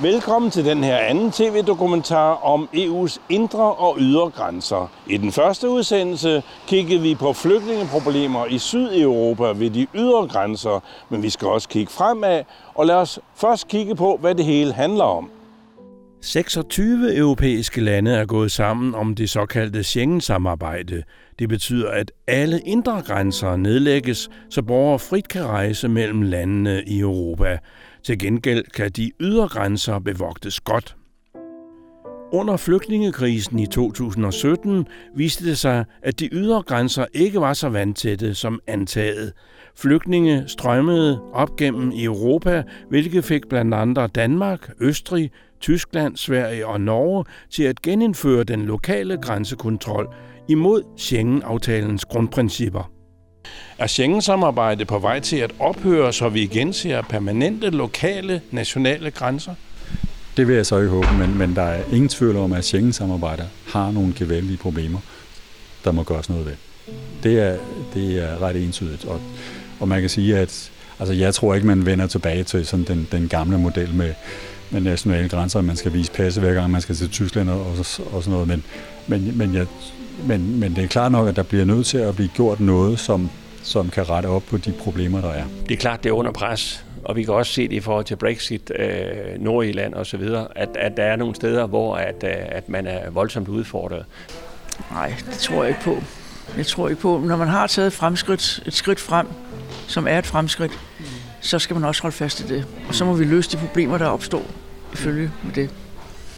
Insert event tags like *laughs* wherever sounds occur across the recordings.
Velkommen til den her anden tv-dokumentar om EU's indre og ydre grænser. I den første udsendelse kiggede vi på flygtningeproblemer i Sydeuropa ved de ydre grænser, men vi skal også kigge fremad, og lad os først kigge på, hvad det hele handler om. 26 europæiske lande er gået sammen om det såkaldte Schengen-samarbejde. Det betyder, at alle indre grænser nedlægges, så borgere frit kan rejse mellem landene i Europa. Til gengæld kan de ydre grænser bevogtes godt. Under flygtningekrisen i 2017 viste det sig, at de ydre grænser ikke var så vandtætte som antaget. Flygtninge strømmede op gennem Europa, hvilket fik blandt andre Danmark, Østrig, Tyskland, Sverige og Norge til at genindføre den lokale grænsekontrol imod Schengen-aftalens grundprincipper. Er Schengen-samarbejdet på vej til at ophøre, så vi igen ser permanente lokale nationale grænser? Det vil jeg så ikke håbe, men, men der er ingen tvivl om, at Schengen-samarbejdet har nogle gevaldige problemer, der må gøres noget ved. Det er, det er ret entydigt, og, og man kan sige, at altså, jeg tror ikke, man vender tilbage til sådan den, den gamle model med, med nationale grænser, man skal vise passe hver gang, man skal til Tyskland og, og, og sådan noget, men, men, men, jeg, men, men det er klart nok, at der bliver nødt til at blive gjort noget, som, som kan rette op på de problemer, der er. Det er klart, det er under pres, og vi kan også se det i forhold til Brexit, øh, Nordirland og så videre, at, at der er nogle steder, hvor at, øh, at man er voldsomt udfordret. Nej, det tror jeg ikke på. Jeg tror ikke på, når man har taget fremskridt, et skridt frem, som er et fremskridt, så skal man også holde fast i det. Og så må vi løse de problemer, der opstår ifølge med det.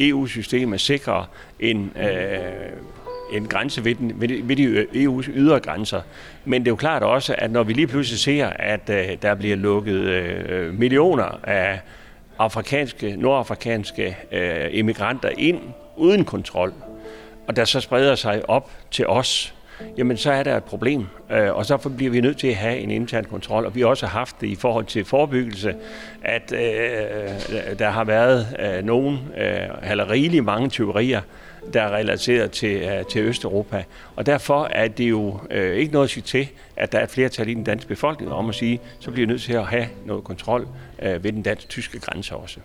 EU-systemet sikrer en øh, en grænse ved, den, ved, de, ved de øh, EU's ydre grænser. Men det er jo klart også, at når vi lige pludselig ser, at øh, der bliver lukket øh, millioner af afrikanske, nordafrikanske øh, immigranter ind uden kontrol, og der så spreder sig op til os, jamen så er der et problem. Øh, og så bliver vi nødt til at have en intern kontrol. Og vi har også haft det i forhold til forebyggelse, at øh, øh der har været øh, nogen, øh, eller rigelig mange teorier, der er relateret til, øh, til Østeuropa. Og derfor er det jo øh, ikke noget at sige til, at der er et flertal i den danske befolkning om at sige, så bliver vi nødt til at have noget kontrol øh, ved den dansk-tyske grænse også.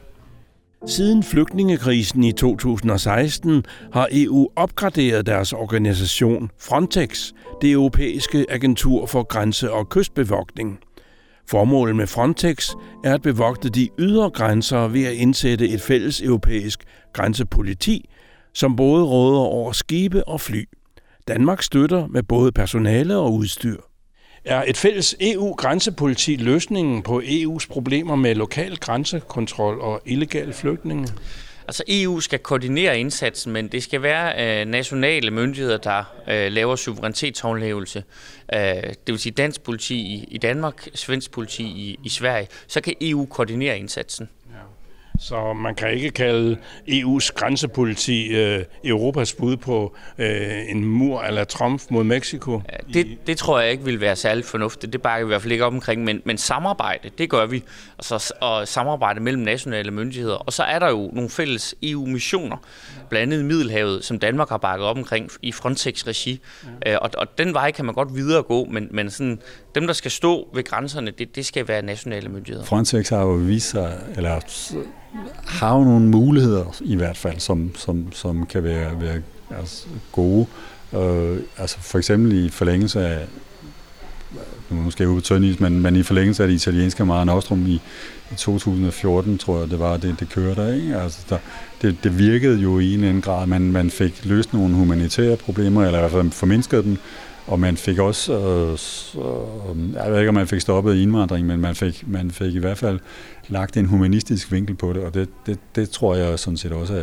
Siden flygtningekrisen i 2016 har EU opgraderet deres organisation Frontex, det europæiske agentur for grænse- og kystbevogtning. Formålet med Frontex er at bevogte de ydre grænser ved at indsætte et fælles europæisk grænsepoliti, som både råder over skibe og fly. Danmark støtter med både personale og udstyr. Er et fælles EU-grænsepoliti løsningen på EU's problemer med lokal grænsekontrol og illegale flygtninge? Altså EU skal koordinere indsatsen, men det skal være øh, nationale myndigheder, der øh, laver suverænitetshåndhævelse. Øh, det vil sige dansk politi i, i Danmark, svensk politi i, i Sverige. Så kan EU koordinere indsatsen. Så man kan ikke kalde EU's grænsepoliti øh, Europas bud på øh, en mur eller Trump mod Mexico? Det, det tror jeg ikke vil være særlig fornuftigt. Det bakker vi i hvert fald ikke op omkring. Men, men samarbejde, det gør vi. Altså, og samarbejde mellem nationale myndigheder. Og så er der jo nogle fælles EU-missioner, blandt andet i Middelhavet, som Danmark har bakket op omkring i Frontex-regi. Ja. Øh, og, og den vej kan man godt videre gå, men, men sådan, dem, der skal stå ved grænserne, det, det skal være nationale myndigheder. Frontex har jo vist sig, eller har jo nogle muligheder i hvert fald, som, som, som kan være, være altså, gode. Øh, altså for eksempel i forlængelse af, nu skal jeg ud på tøndis, men, men i forlængelse af det italienske Mare Nostrum i, i 2014, tror jeg, det var, det, det kørte. der, Ikke? Altså, der, det, det virkede jo i en eller anden grad, man, man fik løst nogle humanitære problemer, eller i hvert fald formindsket dem, og man fik også, øh, så, øh, jeg ved ikke om man fik stoppet indvandring, men man fik, man fik i hvert fald lagt en humanistisk vinkel på det, og det, det, det tror jeg sådan set også,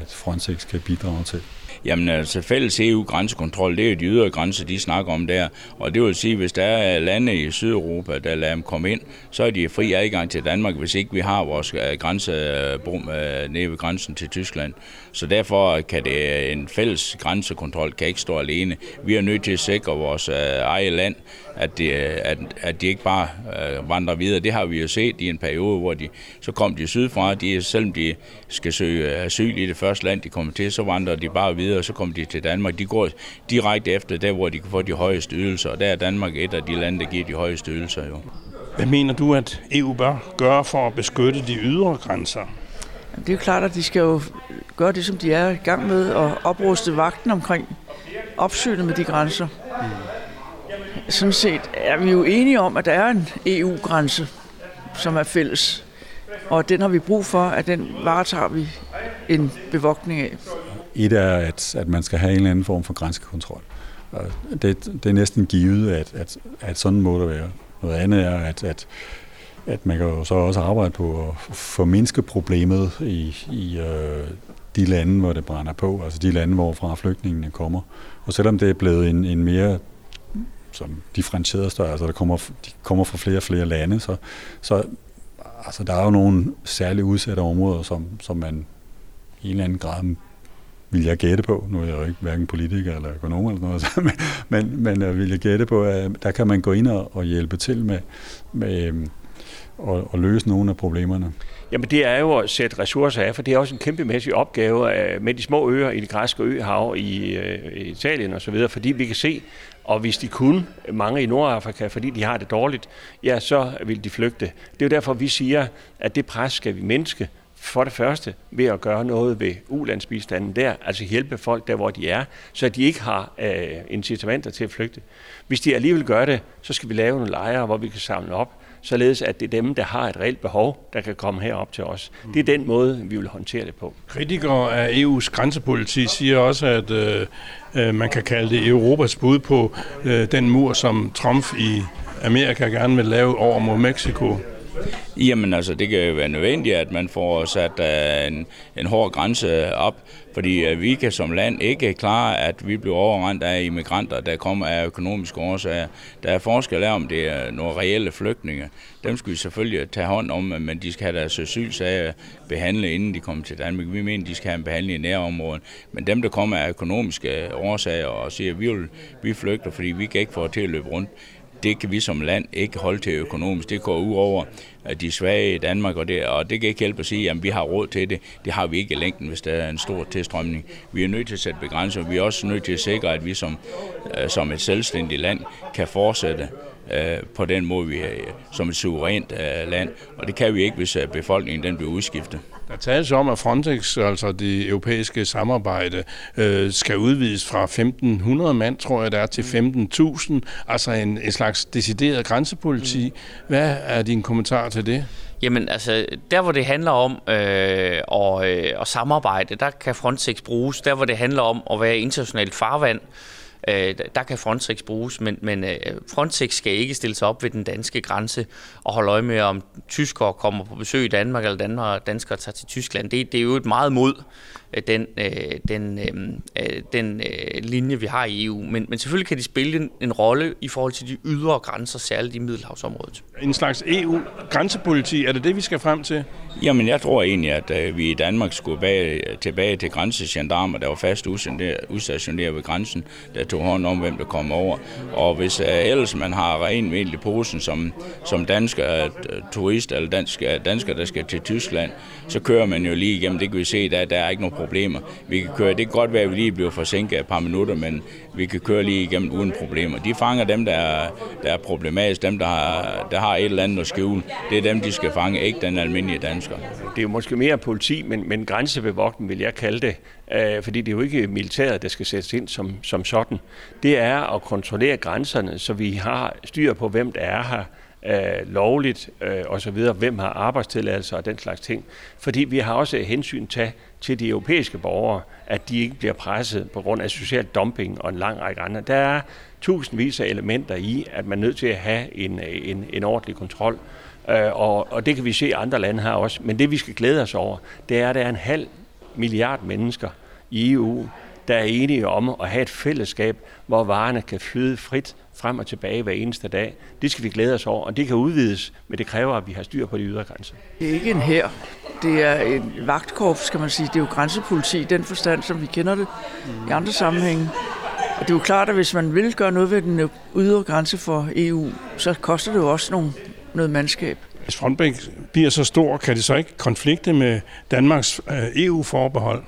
at Frontex kan bidrage til. Jamen altså fælles EU-grænsekontrol, det er jo de ydre grænser, de snakker om der. Og det vil sige, hvis der er lande i Sydeuropa, der lader dem komme ind, så er de fri adgang til Danmark, hvis ikke vi har vores øh, grænsebom øh, øh, nede ved grænsen til Tyskland. Så derfor kan det en fælles grænsekontrol kan ikke stå alene. Vi er nødt til at sikre vores eget land, at de, at, at de ikke bare vandrer videre. Det har vi jo set i en periode, hvor de så kom de sydfra. De, selvom de skal søge asyl i det første land, de kommer til, så vandrer de bare videre videre, så kommer de til Danmark. De går direkte efter der, hvor de kan få de højeste ydelser, og der er Danmark et af de lande, der giver de højeste ydelser jo. Hvad mener du, at EU bør gøre for at beskytte de ydre grænser? Det er jo klart, at de skal jo gøre det, som de er i gang med, og opruste vagten omkring opsynet med de grænser. Sådan set er vi jo enige om, at der er en EU-grænse, som er fælles. Og den har vi brug for, at den varetager vi en bevogtning af. Et er, at, at man skal have en eller anden form for grænsekontrol. Og det, det er næsten givet, at, at, at sådan må det være. Noget andet er, at, at, at man kan jo så også arbejde på at formindske problemet i, i øh, de lande, hvor det brænder på, altså de lande, hvorfra flygtningene kommer. Og selvom det er blevet en, en mere som differentieret størrelse, altså der kommer, de kommer fra flere og flere lande, så, så altså, der er jo nogle særligt udsatte områder, som, som man i en eller anden grad vil jeg gætte på, nu er jeg jo ikke hverken politiker eller økonom eller noget, *laughs* men, men, men øh, vil jeg gætte på, at der kan man gå ind og, og hjælpe til med, med øh, og, at, at løse nogle af problemerne. Jamen det er jo at sætte ressourcer af, for det er også en kæmpemæssig opgave øh, med de små øer i det græske øhav i øh, Italien osv., fordi vi kan se, og hvis de kunne, mange i Nordafrika, fordi de har det dårligt, ja, så vil de flygte. Det er jo derfor, vi siger, at det pres skal vi mindske, for det første ved at gøre noget ved ulandsbistanden der, altså hjælpe folk der, hvor de er, så de ikke har øh, incitamenter til at flygte. Hvis de alligevel gør det, så skal vi lave nogle lejre, hvor vi kan samle op, således at det er dem, der har et reelt behov, der kan komme herop til os. Det er den måde, vi vil håndtere det på. Kritikere af EU's grænsepolitik siger også, at øh, øh, man kan kalde det Europas bud på øh, den mur, som Trump i Amerika gerne vil lave over mod Mexico. Jamen altså, det kan jo være nødvendigt, at man får sat uh, en, en hård grænse op, fordi uh, vi kan som land ikke klare, at vi bliver overrendt af immigranter, der kommer af økonomiske årsager. Der er forskel af, om det er nogle reelle flygtninge. Dem skal vi selvfølgelig tage hånd om, men de skal have deres asylsager behandlet, inden de kommer til Danmark. Vi mener, de skal have en behandling i nærområdet. Men dem, der kommer af økonomiske årsager og siger, at vi, vil, vi flygter, fordi vi kan ikke få til at løbe rundt, det kan vi som land ikke holde til økonomisk. Det går ud over de svage i Danmark, og det, og det kan ikke hjælpe at sige, at vi har råd til det. Det har vi ikke i længden, hvis der er en stor tilstrømning. Vi er nødt til at sætte begrænser. Vi er også nødt til at sikre, at vi som, øh, som et selvstændigt land kan fortsætte øh, på den måde, vi er som et suverænt øh, land. Og det kan vi ikke, hvis befolkningen den bliver udskiftet. Der tales om, at Frontex, altså det europæiske samarbejde, øh, skal udvides fra 1.500 mand, tror jeg, der er til 15.000, altså en, en slags decideret grænsepoliti. Mm. Hvad er din kommentar til det? Jamen altså, der hvor det handler om øh, at, øh, at samarbejde, der kan Frontex bruges. Der hvor det handler om at være internationalt farvand, øh, der kan Frontex bruges, men, men øh, Frontex skal ikke stille sig op ved den danske grænse og holde øje med, om tyskere kommer på besøg i Danmark, eller Danmark, danskere tager til Tyskland. Det, det er jo et meget mod øh, den, øh, den, øh, den øh, linje, vi har i EU. Men, men selvfølgelig kan de spille en, en rolle i forhold til de ydre grænser, særligt i Middelhavsområdet. En slags EU-grænsepoliti, er det det, vi skal frem til? Jamen, jeg tror egentlig, at øh, vi i Danmark skulle bage, tilbage til grænsegendarmer, der var fast udstationeret ved grænsen, der tog hånd om, hvem der kom over. Og hvis uh, ellers man har ren i posen som, som dansker, uh, turist eller dansk, uh, dansker, der skal til Tyskland, så kører man jo lige igennem. Det kan vi se, der, der er ikke nogen problemer. Vi kan køre, det kan godt være, at vi lige bliver forsinket et par minutter, men vi kan køre lige igennem uden problemer. De fanger dem, der er, der er problematiske, dem, der har, der har et eller andet at skjule. Det er dem, de skal fange, ikke den almindelige dansker. Det er jo måske mere politi, men, men grænsebevogten vil jeg kalde det, øh, fordi det er jo ikke militæret, der skal sættes ind som, som sådan. Det er at kontrollere grænserne, så vi har styr på, hvem der er her, øh, lovligt øh, osv., hvem har arbejdstilladelser og den slags ting. Fordi vi har også hensyn til, til de europæiske borgere, at de ikke bliver presset på grund af social dumping og en lang række andre. Der er tusindvis af elementer i, at man er nødt til at have en, øh, en, en ordentlig kontrol. Øh, og, og det kan vi se, andre lande har også. Men det vi skal glæde os over, det er, at der er en halv milliard mennesker i EU, der er enige om at have et fællesskab, hvor varerne kan flyde frit frem og tilbage hver eneste dag. Det skal vi glæde os over, og det kan udvides, men det kræver, at vi har styr på de ydre grænser. Det er ikke en her. Det er en vagtkorps, skal man sige. Det er jo grænsepoliti i den forstand, som vi kender det mm. i andre sammenhænge. Og det er jo klart, at hvis man vil gøre noget ved den ydre grænse for EU, så koster det jo også nogle, noget mandskab. Hvis Frontbæk bliver så stor, kan det så ikke konflikte med Danmarks øh, EU-forbehold?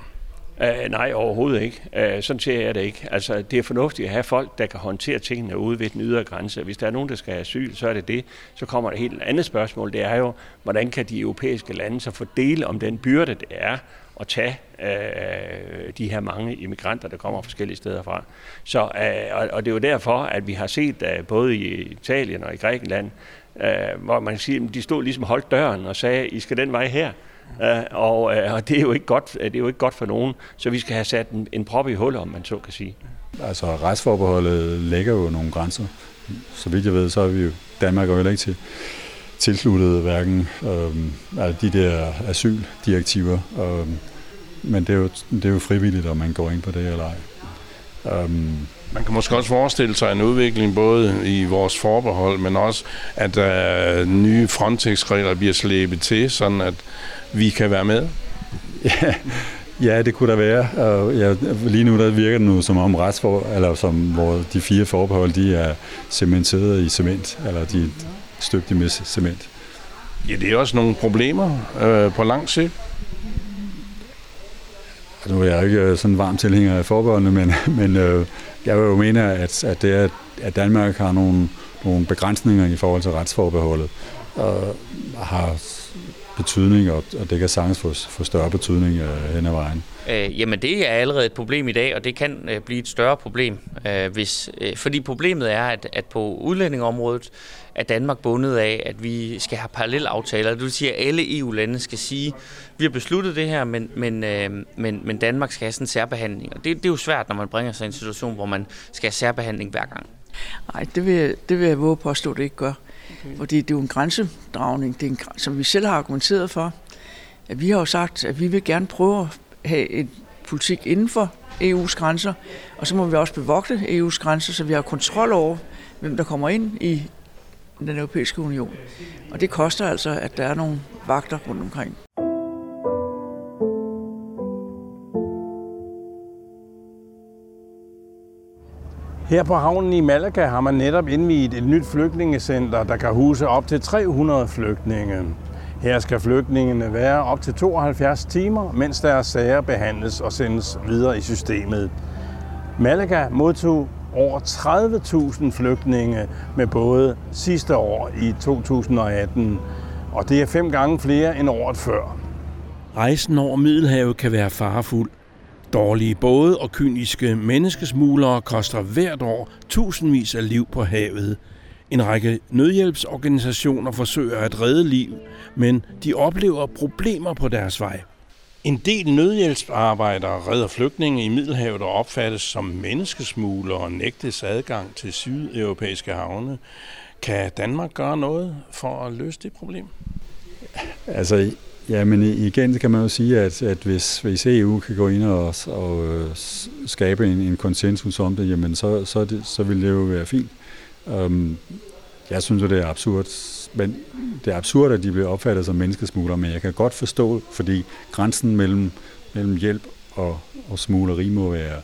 Uh, nej, overhovedet ikke. Uh, sådan ser jeg det ikke. Altså, det er fornuftigt at have folk, der kan håndtere tingene ude ved den ydre grænse. Hvis der er nogen, der skal have asyl, så er det det. Så kommer der et helt andet spørgsmål. Det er jo, hvordan kan de europæiske lande så fordele om den byrde, det er at tage uh, de her mange immigranter, der kommer forskellige steder fra. Så, uh, og, og det er jo derfor, at vi har set uh, både i Italien og i Grækenland, uh, hvor man kan sige, at de stod ligesom holdt døren og sagde, I skal den vej her. Øh, og, øh, og det er jo ikke godt, øh, det er jo ikke godt for nogen, så vi skal have sat en, en prop i hullet, om man så kan sige. Altså retsforbeholdet lægger jo nogle grænser. Så vidt jeg ved, så er vi jo, Danmark er jo ikke til, tilsluttet hverken øh, altså de der asyldirektiver, Øh, men det er, jo, det er jo frivilligt, om man går ind på det eller ej. Øhm, man kan måske også forestille sig en udvikling både i vores forbehold, men også at uh, nye Frontex-regler bliver slæbet til, sådan at vi kan være med? *laughs* Ja, ja det kunne der være. Og ja, lige nu der virker det nu som om retsfor, eller som hvor de fire forbehold, de er cementeret i cement, eller de er støbt med cement. Ja, det er også nogle problemer øh, på lang sigt. Altså, nu er jeg ikke øh, sådan en varm tilhænger af forbeholdene, men, *laughs* men øh, jeg vil jo mene, at, at det er, at Danmark har nogle, nogle begrænsninger i forhold til retsforbeholdet, og har betydning, og, og det kan sagtens få, få større betydning øh, hen ad vejen. Øh, jamen det er allerede et problem i dag, og det kan øh, blive et større problem, øh, hvis, øh, fordi problemet er, at, at på udlændingområdet er Danmark bundet af, at vi skal have parallelle aftaler. Det vil sige, at alle EU-lande skal sige, vi har besluttet det her, men, men, øh, men, men Danmark skal have sådan en særbehandling. Og det, det er jo svært, når man bringer sig i en situation, hvor man skal have særbehandling hver gang. Nej, det vil, det vil jeg våge påstå, at det ikke gør. Okay. Fordi det er jo en grænsedragning, det er en, som vi selv har argumenteret for. At vi har jo sagt, at vi vil gerne prøve at have en politik inden for EU's grænser, og så må vi også bevogte EU's grænser, så vi har kontrol over, hvem der kommer ind i den europæiske union. Og det koster altså, at der er nogle vagter rundt omkring. Her på havnen i Malaga har man netop indviet et nyt flygtningecenter, der kan huse op til 300 flygtninge. Her skal flygtningene være op til 72 timer, mens deres sager behandles og sendes videre i systemet. Malaga modtog over 30.000 flygtninge med både sidste år i 2018, og det er fem gange flere end året før. Rejsen over Middelhavet kan være farefuld. Dårlige både og kyniske menneskesmuglere koster hvert år tusindvis af liv på havet. En række nødhjælpsorganisationer forsøger at redde liv, men de oplever problemer på deres vej. En del nødhjælpsarbejdere redder flygtninge i Middelhavet og opfattes som menneskesmuglere og nægtes adgang til sydeuropæiske havne. Kan Danmark gøre noget for at løse det problem? Altså, ja, men igen kan man jo sige, at, at hvis, hvis EU kan gå ind og, og øh, skabe en, en konsensus om det, jamen så, så, det, så vil det jo være fint. Um, jeg synes, jo, det er absurd, men det er absurd, at de bliver opfattet som menneskesmuglere, men jeg kan godt forstå, fordi grænsen mellem, mellem hjælp og, og smugleri må være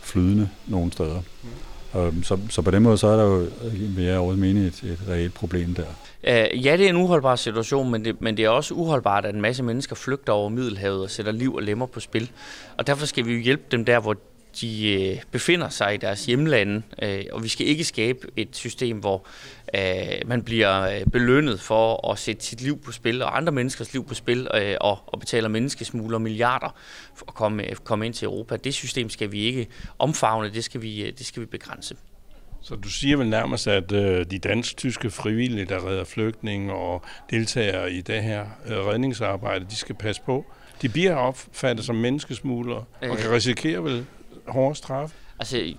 flydende nogle steder. Mm. Så, så på den måde, så er der jo, vil jeg også mene, et, et reelt problem der. Uh, ja, det er en uholdbar situation, men det, men det er også uholdbart, at en masse mennesker flygter over Middelhavet og sætter liv og lemmer på spil. Og derfor skal vi jo hjælpe dem der, hvor de øh, befinder sig i deres hjemlande, øh, og vi skal ikke skabe et system, hvor øh, man bliver belønnet for at sætte sit liv på spil, og andre menneskers liv på spil, øh, og, og betaler menneskesmugler milliarder for at komme, komme ind til Europa. Det system skal vi ikke omfavne, det skal vi, det skal vi begrænse. Så du siger vel nærmest, at øh, de dansk-tyske frivillige, der redder flygtninge og deltager i det her øh, redningsarbejde, de skal passe på. De bliver opfattet som menneskesmuglere og kan risikere vel hårde straf? Altså,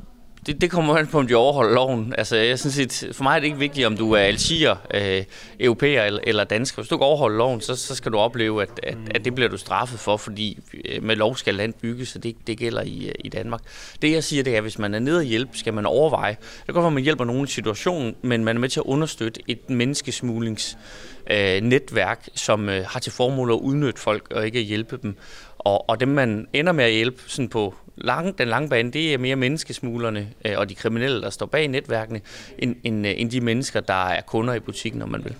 det, det kommer an på, om de overholder loven. Altså, jeg synes, at for mig er det ikke vigtigt, om du er algier, øh, europæer eller, eller dansker. Hvis du ikke overholder loven, så, så skal du opleve, at, at, at det bliver du straffet for, fordi øh, med lov skal land bygges, og det, det gælder i, øh, i Danmark. Det jeg siger, det er, at hvis man er nede og hjælpe, skal man overveje. Det kan godt være, at man hjælper nogen i situationen, men man er med til at understøtte et menneskesmuglings øh, netværk, som øh, har til formål at udnytte folk og ikke at hjælpe dem. Og, og dem, man ender med at hjælpe sådan på lang, den lange bane, det er mere menneskesmuglerne øh, og de kriminelle, der står bag netværkene, end, end, øh, end de mennesker, der er kunder i butikken, når man vil.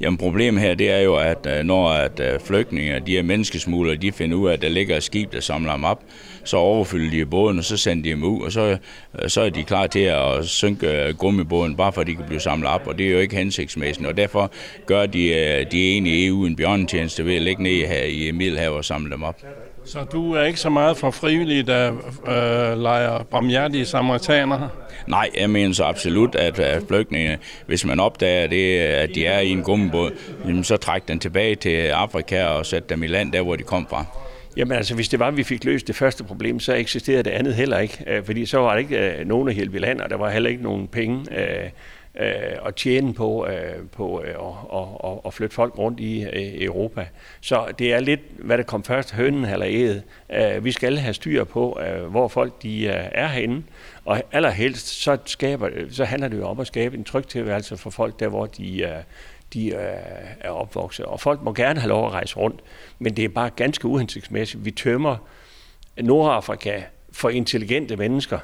Jamen problemet her, det er jo, at øh, når at øh, flygtninge, de her menneskesmuglere, de finder ud af, at der ligger et skib, der samler dem op, så overfylder de båden, og så sender de dem ud, og så, øh, så er de klar til at synke gummibåden, bare for at de kan blive samlet op, og det er jo ikke hensigtsmæssigt, og derfor gør de, de egentlig EU en bjørnetjeneste ved at lægge ned her i Middelhavet og samle dem op. Så du er ikke så meget for frivillige, der øh, leger barmhjertige samaritaner? Nej, jeg mener så absolut, at, at flygtninge, hvis man opdager det, at de er i en gummibåd, så træk den tilbage til Afrika og sæt dem i land der, hvor de kom fra. Jamen altså, hvis det var, at vi fik løst det første problem, så eksisterede det andet heller ikke. Øh, fordi så var der ikke øh, nogen at hjælpe i land, og der var heller ikke nogen penge øh, at tjene på, øh, på øh, og og og flytte folk rundt i øh, Europa. Så det er lidt, hvad der kom først, hønnen eller æget. Vi skal have styr på, hvor folk de er henne, og allerhelst så, skaber, så handler det jo om at skabe en tryg tilværelse for folk der, hvor de Øh, de er opvokset. Og folk må gerne have lov at rejse rundt, men det er bare ganske uhensigtsmæssigt. Vi tømmer Nordafrika for intelligente mennesker,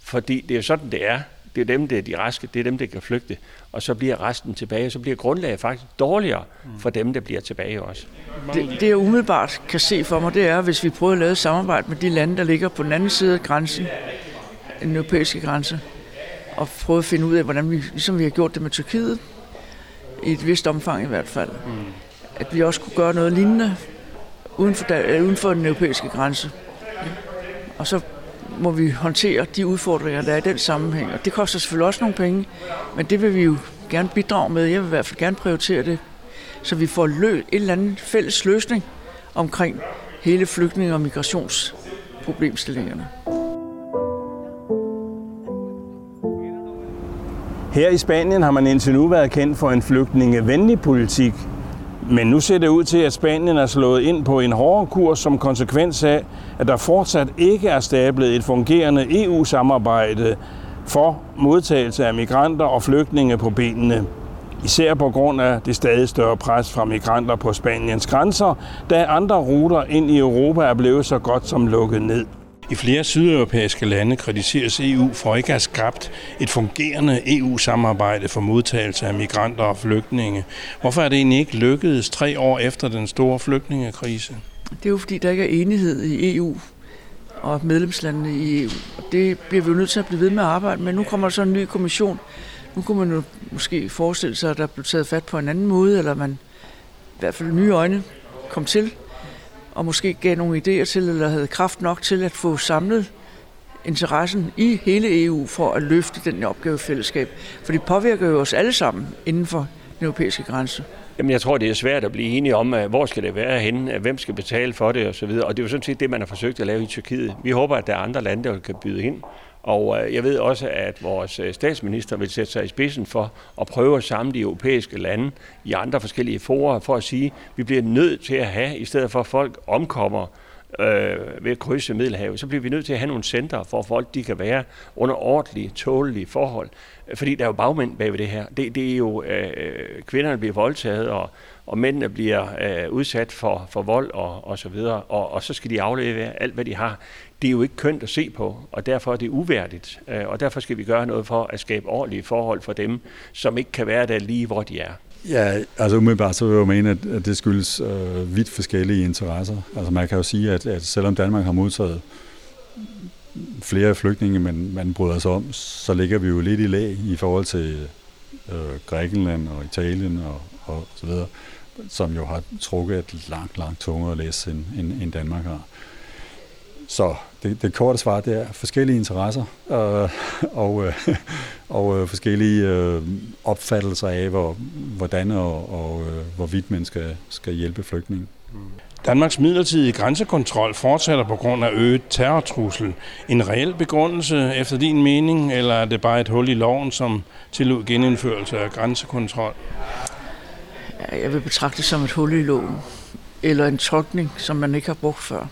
fordi det er sådan, det er. Det er dem, der er de raske, det er dem, der kan flygte, og så bliver resten tilbage, så bliver grundlaget faktisk dårligere for dem, der bliver tilbage også. Det, det jeg umiddelbart kan se for mig, det er, hvis vi prøver at lave samarbejde med de lande, der ligger på den anden side af grænsen, den europæiske grænse, og prøve at finde ud af, hvordan vi, ligesom vi har gjort det med Tyrkiet, i et vist omfang i hvert fald, mm. at vi også kunne gøre noget lignende uden for, der, uden for den europæiske grænse. Og så må vi håndtere de udfordringer, der er i den sammenhæng. Og det koster selvfølgelig også nogle penge, men det vil vi jo gerne bidrage med. Jeg vil i hvert fald gerne prioritere det, så vi får lø en eller anden fælles løsning omkring hele flygtninge- og migrationsproblemstillingerne. Her i Spanien har man indtil nu været kendt for en flygtningevenlig politik, men nu ser det ud til, at Spanien er slået ind på en hårdere kurs som konsekvens af, at der fortsat ikke er stablet et fungerende EU-samarbejde for modtagelse af migranter og flygtninge på benene. Især på grund af det stadig større pres fra migranter på Spaniens grænser, da andre ruter ind i Europa er blevet så godt som lukket ned. I flere sydeuropæiske lande kritiseres EU for ikke at have skabt et fungerende EU-samarbejde for modtagelse af migranter og flygtninge. Hvorfor er det egentlig ikke lykkedes tre år efter den store flygtningekrise? Det er jo fordi, der ikke er enighed i EU og medlemslandene i EU. Det bliver vi jo nødt til at blive ved med at arbejde med. Nu kommer der så en ny kommission. Nu kunne man jo måske forestille sig, at der blev taget fat på en anden måde, eller man i hvert fald nye øjne kom til og måske gav nogle idéer til, eller havde kraft nok til at få samlet interessen i hele EU for at løfte den opgave fællesskab. For det påvirker jo os alle sammen inden for den europæiske grænse. Jamen, jeg tror, det er svært at blive enige om, øh, hvor skal det være henne, øh, hvem skal betale for det osv. Og det er jo sådan set det, man har forsøgt at lave i Tyrkiet. Vi håber, at der er andre lande, der kan byde ind og øh, jeg ved også, at vores øh, statsminister vil sætte sig i spidsen for at prøve at samle de europæiske lande i andre forskellige forer for at sige, at vi bliver nødt til at have, i stedet for at folk omkommer øh, ved at krydse Middelhavet, så bliver vi nødt til at have nogle centre, for folk de kan være under ordentlige, tålige forhold. Fordi der er jo bagmænd bag ved det her. Det, det er jo, øh, øh, kvinderne bliver voldtaget, og, og mændene bliver øh, udsat for, for vold og, og så videre, og, og så skal de aflevere alt, hvad de har det er jo ikke kønt at se på, og derfor er det uværdigt. Øh, og derfor skal vi gøre noget for at skabe ordentlige forhold for dem, som ikke kan være der lige, hvor de er. Ja, altså umiddelbart så vil jeg mene, at det skyldes øh, vidt forskellige interesser. Altså man kan jo sige, at, at selvom Danmark har modtaget flere flygtninge, men man bryder sig om, så ligger vi jo lidt i lag i forhold til øh, Grækenland og Italien og, og så videre, som jo har trukket et langt, langt tungere læs, end, end, end Danmark har. Så det, det korte svar det er forskellige interesser øh, og, øh, *laughs* og øh, forskellige øh, opfattelser af, hvor, hvordan og, og øh, hvorvidt man skal, skal hjælpe flygtninge. Danmarks midlertidige grænsekontrol fortsætter på grund af øget terrortrussel. En reel begrundelse efter din mening, eller er det bare et hul i loven, som tillod genindførelse af grænsekontrol? Jeg vil betragte det som et hul i loven, eller en tolkning, som man ikke har brugt før.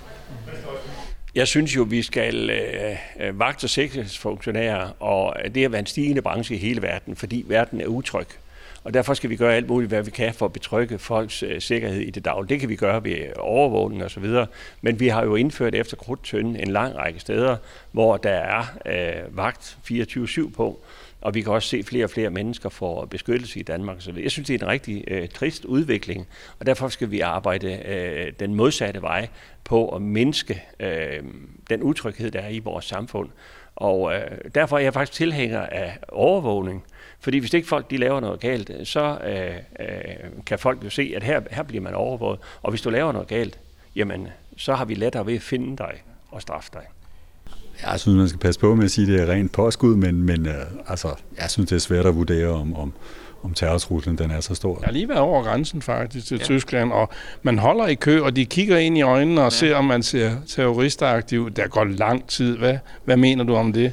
Jeg synes jo, vi skal øh, øh vagt- og sikkerhedsfunktionærer, og øh, det har været en stigende branche i hele verden, fordi verden er utryg. Og derfor skal vi gøre alt muligt, hvad vi kan for at betrygge folks øh, sikkerhed i det daglige. Det kan vi gøre ved overvågning osv. Men vi har jo indført efter krudtønden en lang række steder, hvor der er øh, vagt 24-7 på og vi kan også se, at flere og flere mennesker får beskyttelse i Danmark. Så jeg synes, det er en rigtig øh, trist udvikling, og derfor skal vi arbejde øh, den modsatte vej på at mindske øh, den utryghed, der er i vores samfund. Og øh, derfor er jeg faktisk tilhænger af overvågning. Fordi hvis ikke folk de laver noget galt, så øh, øh, kan folk jo se, at her, her bliver man overvåget. Og hvis du laver noget galt, jamen, så har vi lettere ved at finde dig og straffe dig. Jeg synes, man skal passe på med at sige, at det er rent påskud, men, men øh, altså, jeg synes, det er svært at vurdere, om, om, om terrortruslen den er så stor. Jeg har lige været over grænsen faktisk til ja. Tyskland, og man holder i kø, og de kigger ind i øjnene og ja. ser, om man ser terroristeraktiv. Der går lang tid. Hvad, hvad mener du om det?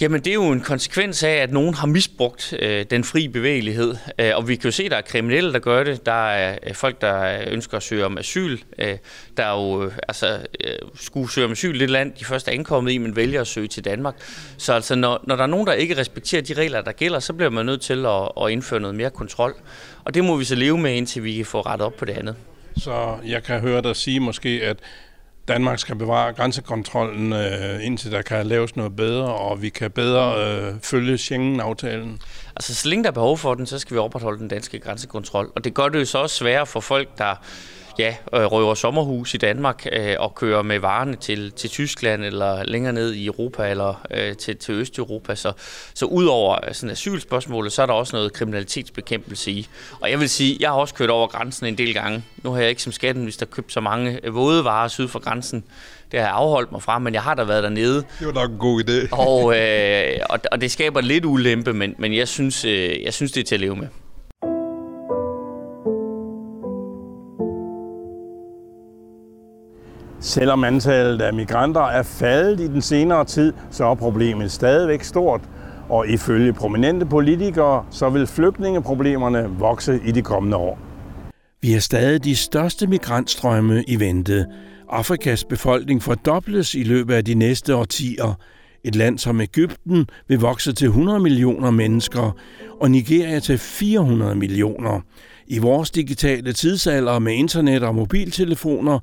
Jamen, det er jo en konsekvens af, at nogen har misbrugt øh, den fri bevægelighed. Øh, og vi kan jo se, at der er kriminelle, der gør det. Der er øh, folk, der ønsker at søge om asyl. Øh, der er jo, øh, altså, øh, skulle søge om asyl i det land, de først er ankommet i, men vælger at søge til Danmark. Så altså, når, når der er nogen, der ikke respekterer de regler, der gælder, så bliver man nødt til at, at indføre noget mere kontrol. Og det må vi så leve med, indtil vi kan få rettet op på det andet. Så jeg kan høre dig sige måske, at Danmark skal bevare grænsekontrollen, øh, indtil der kan laves noget bedre, og vi kan bedre øh, følge Schengen-aftalen. Altså, så længe der er behov for den, så skal vi opretholde den danske grænsekontrol. Og det gør det jo så også sværere for folk, der ja, øh, røver sommerhus i Danmark øh, og kører med varerne til, til Tyskland eller længere ned i Europa eller øh, til, til Østeuropa. Så, så udover sådan asylspørgsmålet, så er der også noget kriminalitetsbekæmpelse i. Og jeg vil sige, jeg har også kørt over grænsen en del gange. Nu har jeg ikke som skattenminister købt så mange våde varer syd for grænsen. Det har jeg afholdt mig fra, men jeg har da været dernede. Det var nok en god idé. og, øh, og, og det skaber lidt ulempe, men, men jeg, synes, øh, jeg synes, det er til at leve med. Selvom antallet af migranter er faldet i den senere tid, så er problemet stadigvæk stort. Og ifølge prominente politikere, så vil flygtningeproblemerne vokse i de kommende år. Vi har stadig de største migrantstrømme i vente. Afrikas befolkning fordobles i løbet af de næste årtier. Et land som Ægypten vil vokse til 100 millioner mennesker, og Nigeria til 400 millioner. I vores digitale tidsalder med internet og mobiltelefoner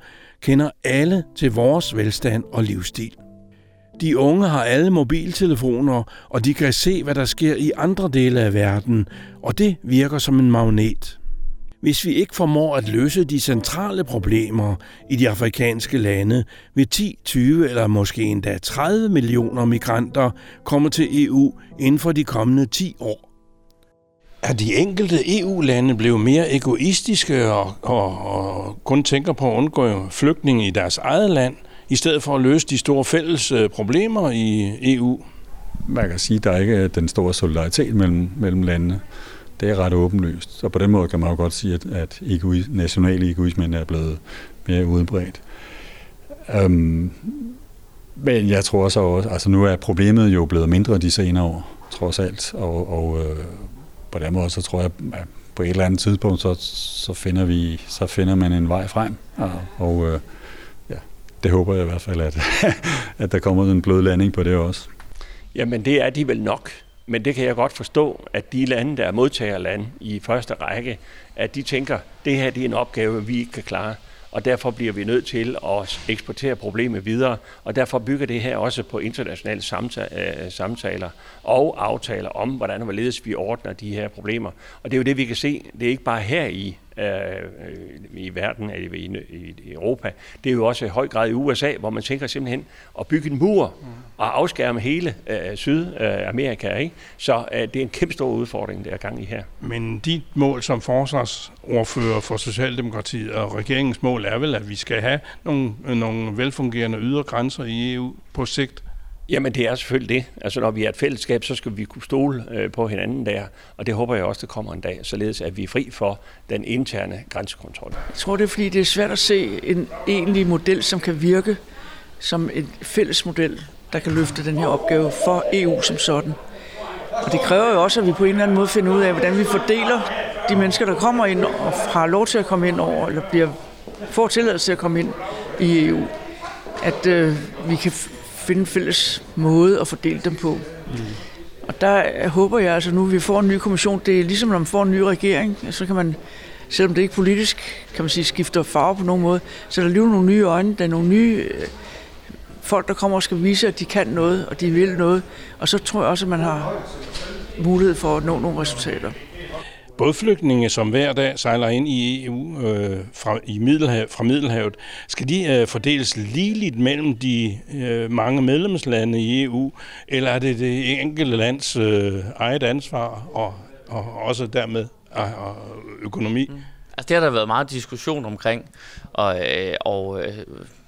kender alle til vores velstand og livsstil. De unge har alle mobiltelefoner, og de kan se, hvad der sker i andre dele af verden, og det virker som en magnet. Hvis vi ikke formår at løse de centrale problemer i de afrikanske lande, vil 10, 20 eller måske endda 30 millioner migranter komme til EU inden for de kommende 10 år. Er de enkelte EU-lande blevet mere egoistiske og, og, og kun tænker på at undgå flygtninge i deres eget land, i stedet for at løse de store fælles øh, problemer i EU? Man kan sige, at der ikke er den store solidaritet mellem, mellem landene. Det er ret åbenlyst. Og på den måde kan man jo godt sige, at, at egois, nationale egoismen er blevet mere udbredt. Øhm, men jeg tror så også, altså nu er problemet jo blevet mindre de senere år, trods alt. Og, og øh, på den måde, så tror jeg, at på et eller andet tidspunkt, så, så, finder, vi, så finder man en vej frem. Og, og øh, ja, det håber jeg i hvert fald, at, *laughs* at der kommer en blød landing på det også. Jamen det er de vel nok. Men det kan jeg godt forstå, at de lande, der er modtagerland i første række, at de tænker, det her det er en opgave, vi ikke kan klare og derfor bliver vi nødt til at eksportere problemet videre, og derfor bygger det her også på internationale øh, samtaler og aftaler om, hvordan og hvorledes vi ordner de her problemer. Og det er jo det, vi kan se. Det er ikke bare her i Øh, øh, i verden, i, i, i Europa. Det er jo også i høj grad i USA, hvor man tænker simpelthen at bygge en mur og afskærme hele øh, Sydamerika. Ikke? Så øh, det er en kæmpe stor udfordring, der er gang i her. Men dit mål som forsvarsordfører for Socialdemokratiet og regeringens mål er vel, at vi skal have nogle, nogle velfungerende ydre grænser i EU på sigt? Jamen det er selvfølgelig det. Altså når vi er et fællesskab, så skal vi kunne stole øh, på hinanden der, og det håber jeg også, der kommer en dag, således at vi er fri for den interne grænsekontrol. Jeg tror, det er fordi, det er svært at se en egentlig model, som kan virke som en fælles model, der kan løfte den her opgave for EU som sådan. Og det kræver jo også, at vi på en eller anden måde finder ud af, hvordan vi fordeler de mennesker, der kommer ind og har lov til at komme ind over, eller bliver, får tilladelse til at komme ind i EU. At øh, vi kan finde en fælles måde at fordele dem på. Mm. Og der håber jeg altså nu, at vi får en ny kommission. Det er ligesom, når man får en ny regering, så kan man, selvom det ikke politisk, kan man sige, skifter farve på nogen måde, så der er lige nogle nye øjne, der er nogle nye øh, folk, der kommer og skal vise, at de kan noget, og de vil noget. Og så tror jeg også, at man har mulighed for at nå nogle resultater bådflygtninge, som hver dag sejler ind i EU øh, fra, i Middelhav, fra Middelhavet, skal de øh, fordeles ligeligt mellem de øh, mange medlemslande i EU, eller er det det enkelte lands øh, eget ansvar og, og også dermed og, og økonomi? Mm. Altså det har der været meget diskussion omkring, og, øh, og øh,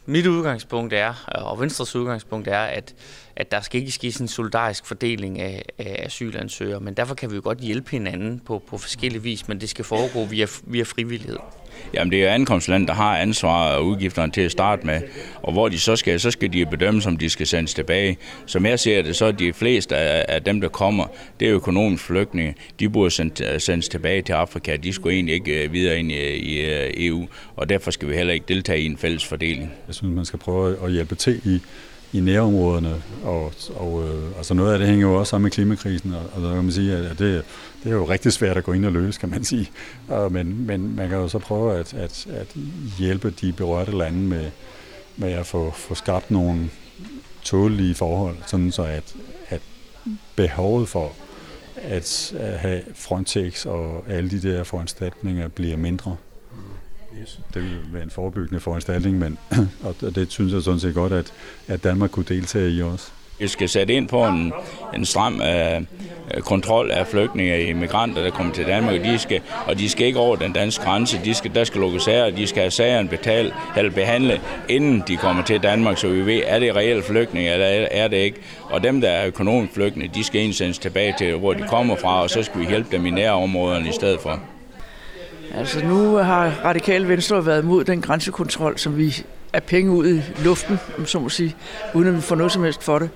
mit udgangspunkt er, og Venstres udgangspunkt er, at, at der skal ikke ske en solidarisk fordeling af, af asylansøgere, men derfor kan vi jo godt hjælpe hinanden på, på forskellige vis, men det skal foregå via, via frivillighed. Jamen det er ankomstland, der har ansvar og udgifterne til at starte med, og hvor de så skal, så skal de bedømme, om de skal sendes tilbage. Som jeg ser det, så er de fleste af, af dem, der kommer, det er økonomiske flygtninge. De burde sendes tilbage til Afrika. De skulle egentlig ikke øh, videre ind i, i øh, EU, og derfor skal vi heller ikke deltage i en fælles fordeling. Jeg synes, man skal prøve at hjælpe til i i nærområderne, og, og øh, altså noget af det hænger jo også sammen med klimakrisen, og, og der kan man sige, at det, det er jo rigtig svært at gå ind og løse, kan man sige. Og, men, men man kan jo så prøve at, at, at hjælpe de berørte lande med, med at få, få skabt nogle tålige forhold, sådan så at, at behovet for at have Frontex og alle de der foranstaltninger bliver mindre. Yes. Det vil være en forebyggende foranstaltning, men *clears throat* og det synes jeg sådan set godt, at, at Danmark kunne deltage i også. Vi skal sætte ind på en, en stram uh, kontrol af flygtninge og immigranter, der kommer til Danmark, og de skal, og de skal ikke over den danske grænse. De skal, der skal lukkes sager, de skal have sagerne betalt, eller behandle, inden de kommer til Danmark, så vi ved, er det reelle flygtninge, eller er det ikke. Og dem, der er økonomisk flygtninge, de skal indsendes tilbage til, hvor de kommer fra, og så skal vi hjælpe dem i nærområderne i stedet for. Altså nu har Radikale Venstre været mod den grænsekontrol, som vi er penge ud i luften, så må sige, uden at vi får noget som helst for det.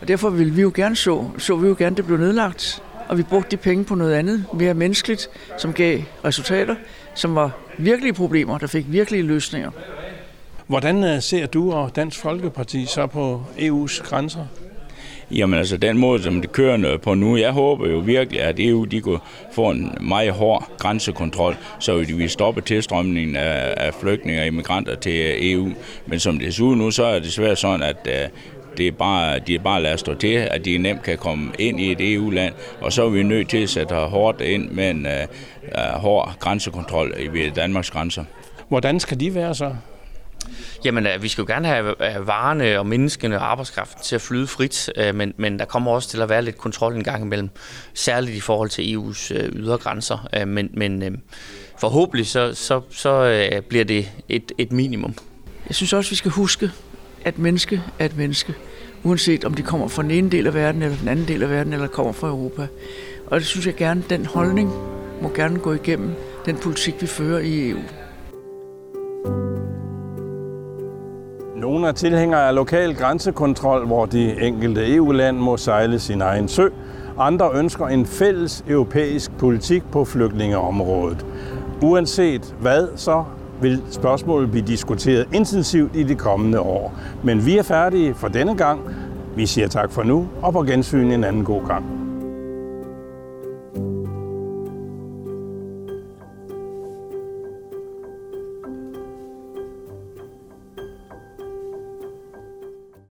Og derfor ville vi jo gerne så, så vi jo gerne, at det blev nedlagt, og vi brugte de penge på noget andet, mere menneskeligt, som gav resultater, som var virkelige problemer, der fik virkelige løsninger. Hvordan øh, ser du og Dansk Folkeparti så på EU's grænser? Jamen altså den måde, som det kører på nu, jeg håber jo virkelig, at EU de kunne få en meget hård grænsekontrol, så de vil stoppe tilstrømningen af, af flygtninge og immigranter til EU. Men som det ser ud nu, så er det svært sådan, at øh, det er bare, de er bare lader stå til, at de nemt kan komme ind i et EU-land, og så er vi nødt til at sætte hårdt ind med en uh, hård grænsekontrol ved Danmarks grænser. Hvordan skal de være så? Jamen, øh, vi skal jo gerne have varerne og menneskene og arbejdskraften til at flyde frit, øh, men, men der kommer også til at være lidt kontrol en gang imellem, særligt i forhold til EU's øh, ydre grænser. Men, men forhåbentlig så, så, så bliver det et, et minimum. Jeg synes også, vi skal huske, at menneske er et menneske, uanset om de kommer fra den ene del af verden, eller den anden del af verden, eller kommer fra Europa. Og det synes jeg gerne, den holdning må gerne gå igennem den politik, vi fører i EU. Nogle er tilhængere af lokal grænsekontrol, hvor de enkelte EU-land må sejle sin egen sø. Andre ønsker en fælles europæisk politik på flygtningeområdet. Uanset hvad, så vil spørgsmålet blive diskuteret intensivt i de kommende år. Men vi er færdige for denne gang. Vi siger tak for nu, og på gensyn en anden god gang.